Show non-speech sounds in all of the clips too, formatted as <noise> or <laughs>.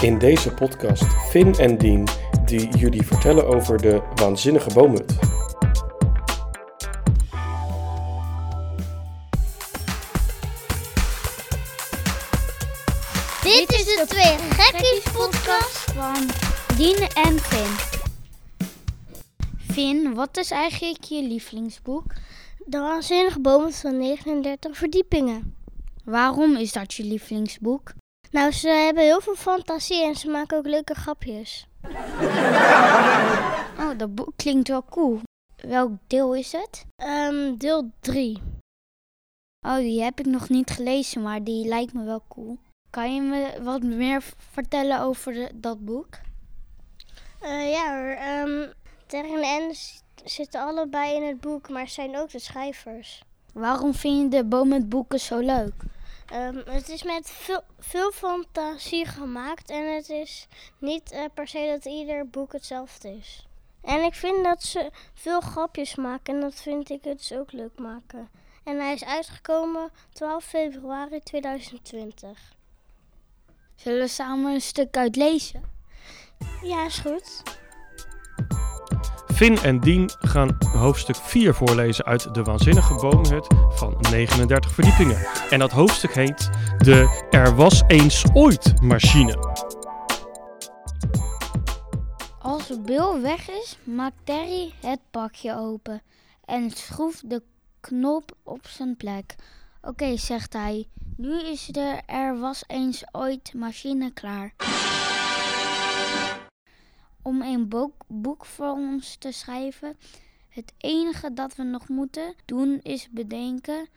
In deze podcast Finn en Dien die jullie vertellen over de waanzinnige boomhut. Dit is de Twee Gekkies podcast van Dien en Finn. Finn, wat is eigenlijk je lievelingsboek? De Waanzinnige Boom van 39 verdiepingen. Waarom is dat je lievelingsboek? Nou, ze hebben heel veel fantasie en ze maken ook leuke grapjes. <laughs> Oh, dat boek klinkt wel cool. Welk deel is het? Ehm, deel 3. Oh, die heb ik nog niet gelezen, maar die lijkt me wel cool. Kan je me wat meer vertellen over de- dat boek? Eh, ja hoor, ehm en Anne s- zitten allebei in het boek, maar zijn ook de schrijvers. Waarom vind je de boom met boeken zo leuk? Ehm, het is met veel, veel fantasie gemaakt en het is niet eh, per se dat ieder boek hetzelfde is. En ik vind dat ze veel grapjes maken en dat vind ik het dus ook leuk maken. En hij is uitgekomen 12 februari 2020. Zullen we samen een stuk uitlezen? Ja, is goed. Finn en Dien gaan hoofdstuk 4 voorlezen uit de waanzinnige boomhut van 39 verdiepingen. En dat hoofdstuk heet de Er was eens ooit machine. Als Bill weg is, maakt Terry het pakje open en schroeft de knop op zijn plek. Oké, zegt hij, nu is de Er was eens ooit machine klaar. Om een boek, voor ons te schrijven, het enige dat we nog moeten doen is bedenken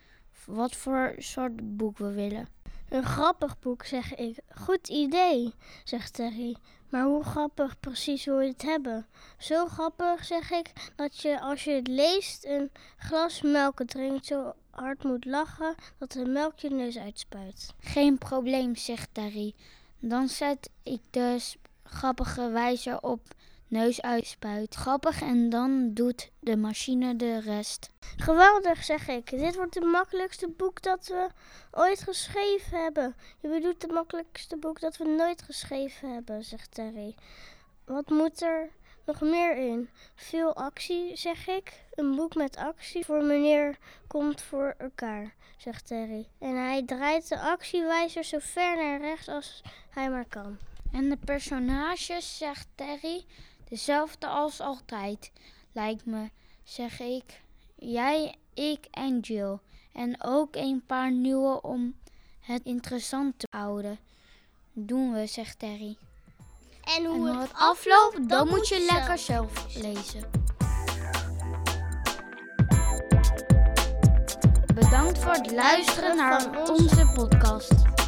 wat voor soort boek we willen. Een grappig boek, zeg ik. Goed idee, zegt Terry. Maar hoe grappig precies wil je het hebben? Zo grappig, zeg ik, dat je als je het leest een glas melk drinkt zo hard moet lachen dat de melk je neus uitspuit. Geen probleem, zegt Terry. Dan zet ik de s- grappige wijzer op neus uitspuit. Grappig en dan doet de machine de rest. Geweldig, zeg ik. Dit wordt het makkelijkste boek dat we ooit geschreven hebben. Je bedoelt het makkelijkste boek dat we nooit geschreven hebben, zegt Terry. Wat moet er nog meer in? Veel actie, zeg ik. Een boek met actie voor meneer komt voor elkaar, zegt Terry. En hij draait de actiewijzer zo ver naar rechts als hij maar kan. En de personages, zegt Terry, dezelfde als altijd. Lijkt me, zeg ik. Jij, ik en Jill. En ook een paar nieuwe om het interessant te houden. Doen we, zegt Terry. En En hoe het afloopt, dan moet je lekker zelf lezen. Bedankt voor het luisteren naar onze podcast.